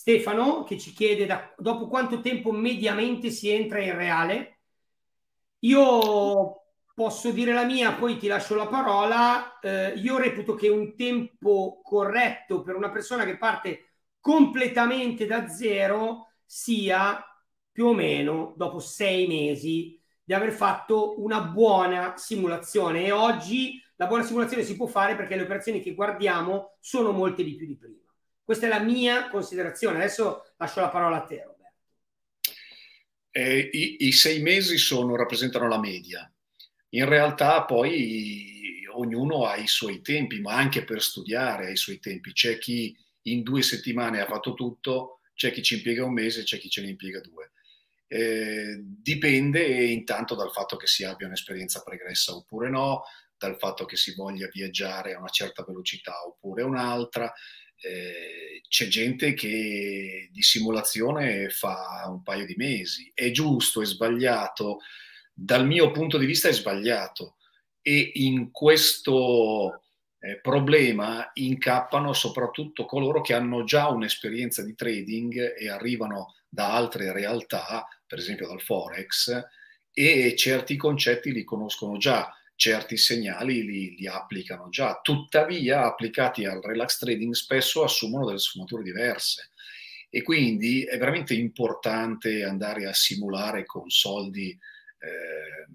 Stefano che ci chiede da, dopo quanto tempo mediamente si entra in reale. Io posso dire la mia, poi ti lascio la parola. Eh, io reputo che un tempo corretto per una persona che parte completamente da zero sia più o meno dopo sei mesi di aver fatto una buona simulazione e oggi la buona simulazione si può fare perché le operazioni che guardiamo sono molte di più di prima. Questa è la mia considerazione. Adesso lascio la parola a te, Roberto. Eh, i, i, sei mesi sono, rappresentano la media. In realtà poi ognuno ha i suoi tempi, ma anche per studiare ha i suoi tempi. C'è chi in due settimane ha fatto tutto, c'è chi ci impiega un mese, c'è chi ce ne impiega due. Eh, dipende intanto dal fatto che si abbia un'esperienza pregressa oppure no, dal fatto che si voglia viaggiare a una certa velocità oppure un'altra, eh, c'è gente che di simulazione fa un paio di mesi. È giusto, è sbagliato? Dal mio punto di vista è sbagliato e in questo eh, problema incappano soprattutto coloro che hanno già un'esperienza di trading e arrivano da altre realtà, per esempio dal Forex, e certi concetti li conoscono già certi segnali li, li, applicano già. Tuttavia, applicati al relax trading, spesso assumono delle sfumature diverse. E quindi è veramente importante andare a simulare con soldi eh,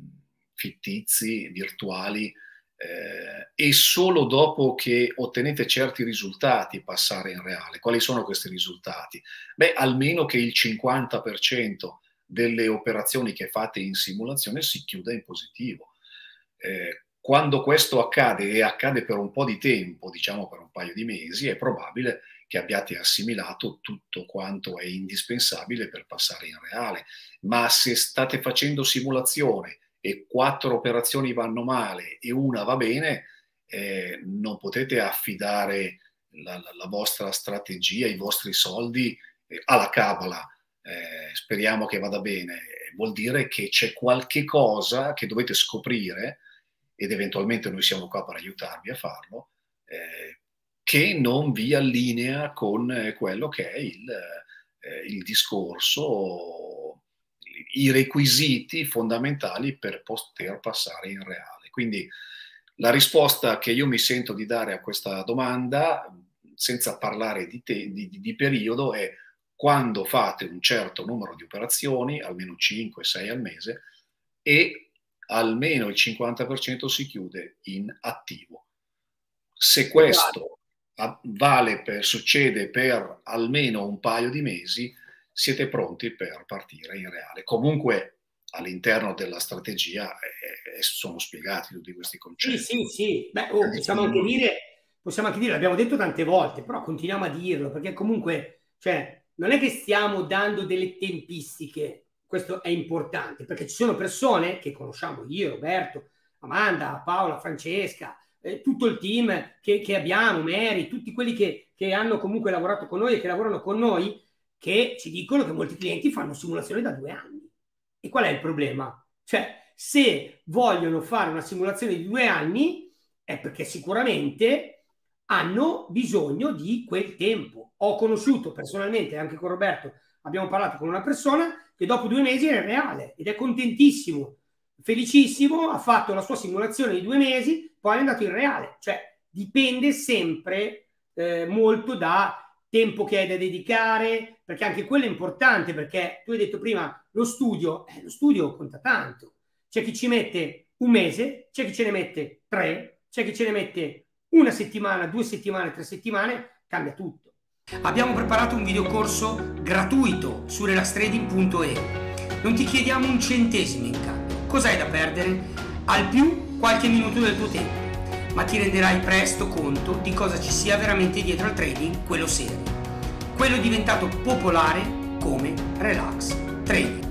fittizi, virtuali, eh, e solo dopo che ottenete certi risultati passare in reale. Quali sono questi risultati? Beh, almeno che il 50% delle operazioni che fate in simulazione si chiuda in positivo eh, quando questo accade e accade per un po' di tempo, diciamo per un paio di mesi, è probabile che abbiate assimilato tutto quanto è indispensabile per passare in reale. Ma se state facendo simulazione e quattro operazioni vanno male e una va bene, eh, non potete affidare la, la, la, vostra strategia, i vostri soldi eh, alla cabala. Eh, speriamo che vada bene. Vuol dire che c'è qualche cosa che dovete scoprire ed eventualmente noi siamo qua per aiutarvi a farlo, eh, che non vi allinea con eh, quello che è il, eh, il discorso, i requisiti fondamentali per poter passare in reale. Quindi la risposta che io mi sento di dare a questa domanda, senza parlare di, te, di, di periodo, è quando fate un certo numero di operazioni, almeno 5-6 al mese, e almeno il 50% si chiude in attivo. Se questo vale per, succede per almeno un paio di mesi, siete pronti per partire in reale. Comunque all'interno della strategia eh, eh sono spiegati tutti questi concetti. Sì, sì, sì. Beh, oh, possiamo, anche dire, possiamo anche dire, l'abbiamo detto tante volte, però continuiamo a dirlo, perché comunque, cioè, non è che stiamo dando delle tempistiche, questo è importante perché ci sono persone che conosciamo io, Roberto, Amanda, Paola, Francesca, eh, tutto il team che, che, abbiamo, Mary, tutti quelli che, che hanno comunque lavorato con noi e che lavorano con noi, che ci dicono che molti clienti fanno simulazioni da due anni. E qual è il problema? Cioè, se vogliono fare una simulazione di due anni, è perché sicuramente hanno bisogno di quel tempo. Ho conosciuto personalmente, anche con Roberto, abbiamo parlato con una persona che dopo due mesi è reale ed è contentissimo, felicissimo, ha fatto la sua simulazione di due mesi, poi è andato in reale. Cioè dipende sempre eh, molto da tempo che hai da dedicare, perché anche quello è importante, perché tu hai detto prima lo studio, eh, lo studio conta tanto. C'è chi ci mette un mese, c'è chi ce ne mette tre, c'è chi ce ne mette una settimana, due settimane, tre settimane, cambia tutto. Abbiamo preparato un videocorso gratuito su relastrading.e. Non ti chiediamo un centesimo in cambio. Cos'hai da perdere? Al più qualche minuto del tuo tempo, ma ti renderai presto conto di cosa ci sia veramente dietro al trading, quello serio. Quello diventato popolare come relax trading.